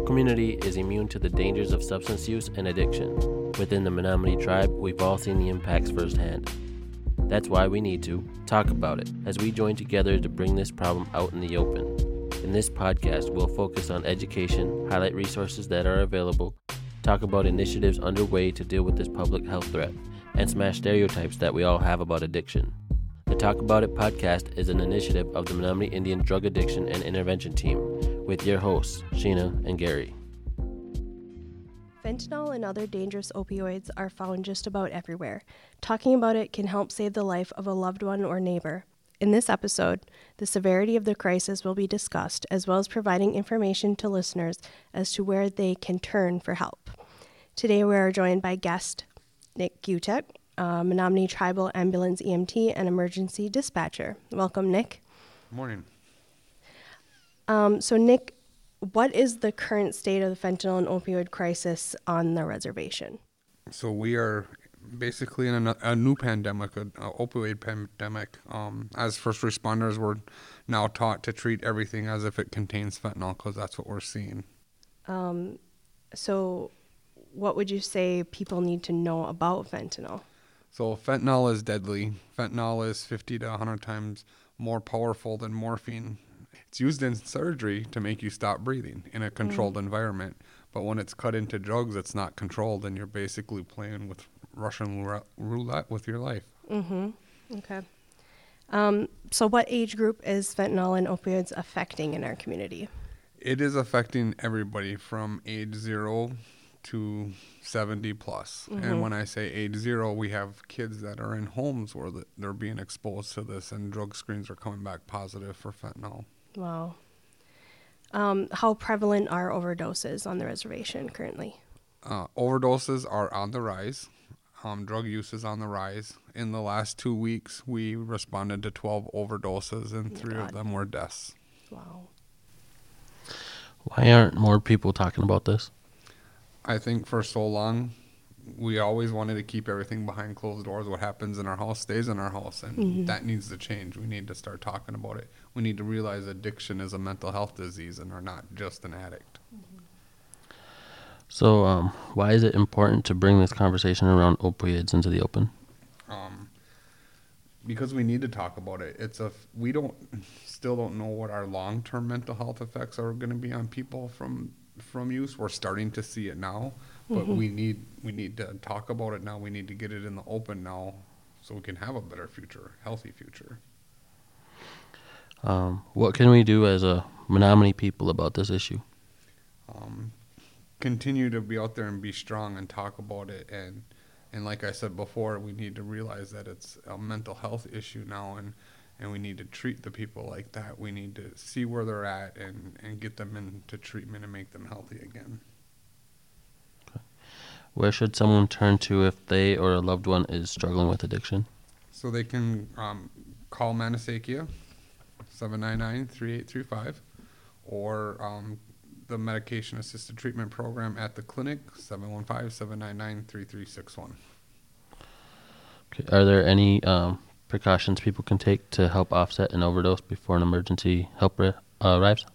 community is immune to the dangers of substance use and addiction. Within the Menominee tribe, we've all seen the impacts firsthand. That's why we need to talk about it as we join together to bring this problem out in the open. In this podcast, we'll focus on education, highlight resources that are available, talk about initiatives underway to deal with this public health threat, and smash stereotypes that we all have about addiction. The Talk About It podcast is an initiative of the Menominee Indian Drug Addiction and Intervention Team with your hosts, Sheena and Gary. Fentanyl and other dangerous opioids are found just about everywhere. Talking about it can help save the life of a loved one or neighbor. In this episode, the severity of the crisis will be discussed, as well as providing information to listeners as to where they can turn for help. Today, we are joined by guest Nick Uttecht, uh, Menominee Tribal Ambulance EMT and Emergency Dispatcher. Welcome, Nick. Morning. Um, so, Nick, what is the current state of the fentanyl and opioid crisis on the reservation? So we are basically in a, a new pandemic, a, a opioid pandemic. Um, as first responders, we're now taught to treat everything as if it contains fentanyl because that's what we're seeing. Um, so, what would you say people need to know about fentanyl? So fentanyl is deadly. Fentanyl is 50 to 100 times more powerful than morphine. It's used in surgery to make you stop breathing in a controlled mm. environment. But when it's cut into drugs, it's not controlled, and you're basically playing with Russian roulette with your life. Mm-hmm. Okay. Um, so, what age group is fentanyl and opioids affecting in our community? It is affecting everybody from age zero to 70 plus. Mm-hmm. And when I say age zero, we have kids that are in homes where they're being exposed to this, and drug screens are coming back positive for fentanyl. Wow. Um, how prevalent are overdoses on the reservation currently? Uh, overdoses are on the rise. Um, drug use is on the rise. In the last two weeks, we responded to 12 overdoses, and three God. of them were deaths. Wow. Why aren't more people talking about this? I think for so long, we always wanted to keep everything behind closed doors. What happens in our house stays in our house, and mm-hmm. that needs to change. We need to start talking about it. We need to realize addiction is a mental health disease and are not just an addict. Mm-hmm. So, um, why is it important to bring this conversation around opioids into the open? Um, because we need to talk about it. It's a we don't still don't know what our long term mental health effects are going to be on people from from use. We're starting to see it now but mm-hmm. we need we need to talk about it now. We need to get it in the open now, so we can have a better future, healthy future. Um, what can we do as a Menominee people about this issue? Um, continue to be out there and be strong and talk about it and and like I said before, we need to realize that it's a mental health issue now and and we need to treat the people like that. We need to see where they're at and, and get them into treatment and make them healthy again. Where should someone turn to if they or a loved one is struggling with addiction? So they can um, call Maehnowesekiyah, 799-3835, or um, the medication assisted treatment program at the clinic, 715-799-3361. Okay. Are there any um, precautions people can take to help offset an overdose before an emergency help uh, arrives?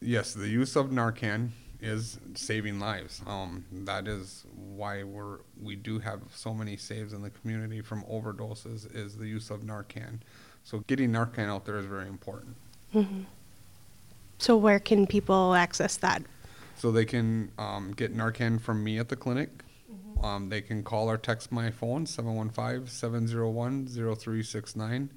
Yes, the use of Narcan is saving lives. Um, that is why we're we do have so many saves in the community from overdoses is the use of Narcan. So getting Narcan out there is very important. Mm-hmm. So where can people access that? So they can um, get Narcan from me at the clinic. Mm-hmm. Um, they can call or text my phone 715-701-0369.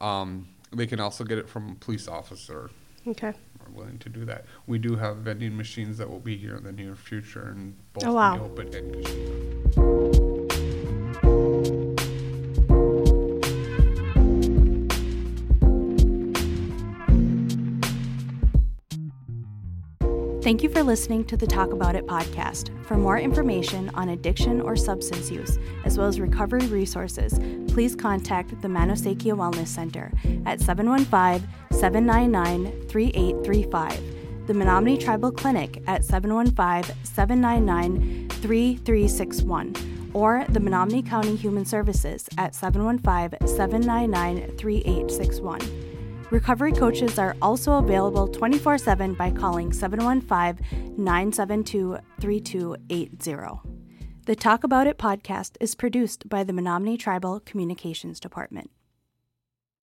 Um, they can also get it from a police officer. Okay are willing to do that. We do have vending machines that will be here in the near future and both oh, wow. open and Thank you for listening to the Talk About It podcast. For more information on addiction or substance use, as well as recovery resources, please contact the Maehnowesekiyah Wellness Center at 715 799 3835, the Menominee Tribal Clinic at 715 799 3361, or the Menominee County Human Services at 715 799 3861. Recovery coaches are also available 24 7 by calling 715 972 3280. The Talk About It podcast is produced by the Menominee Tribal Communications Department.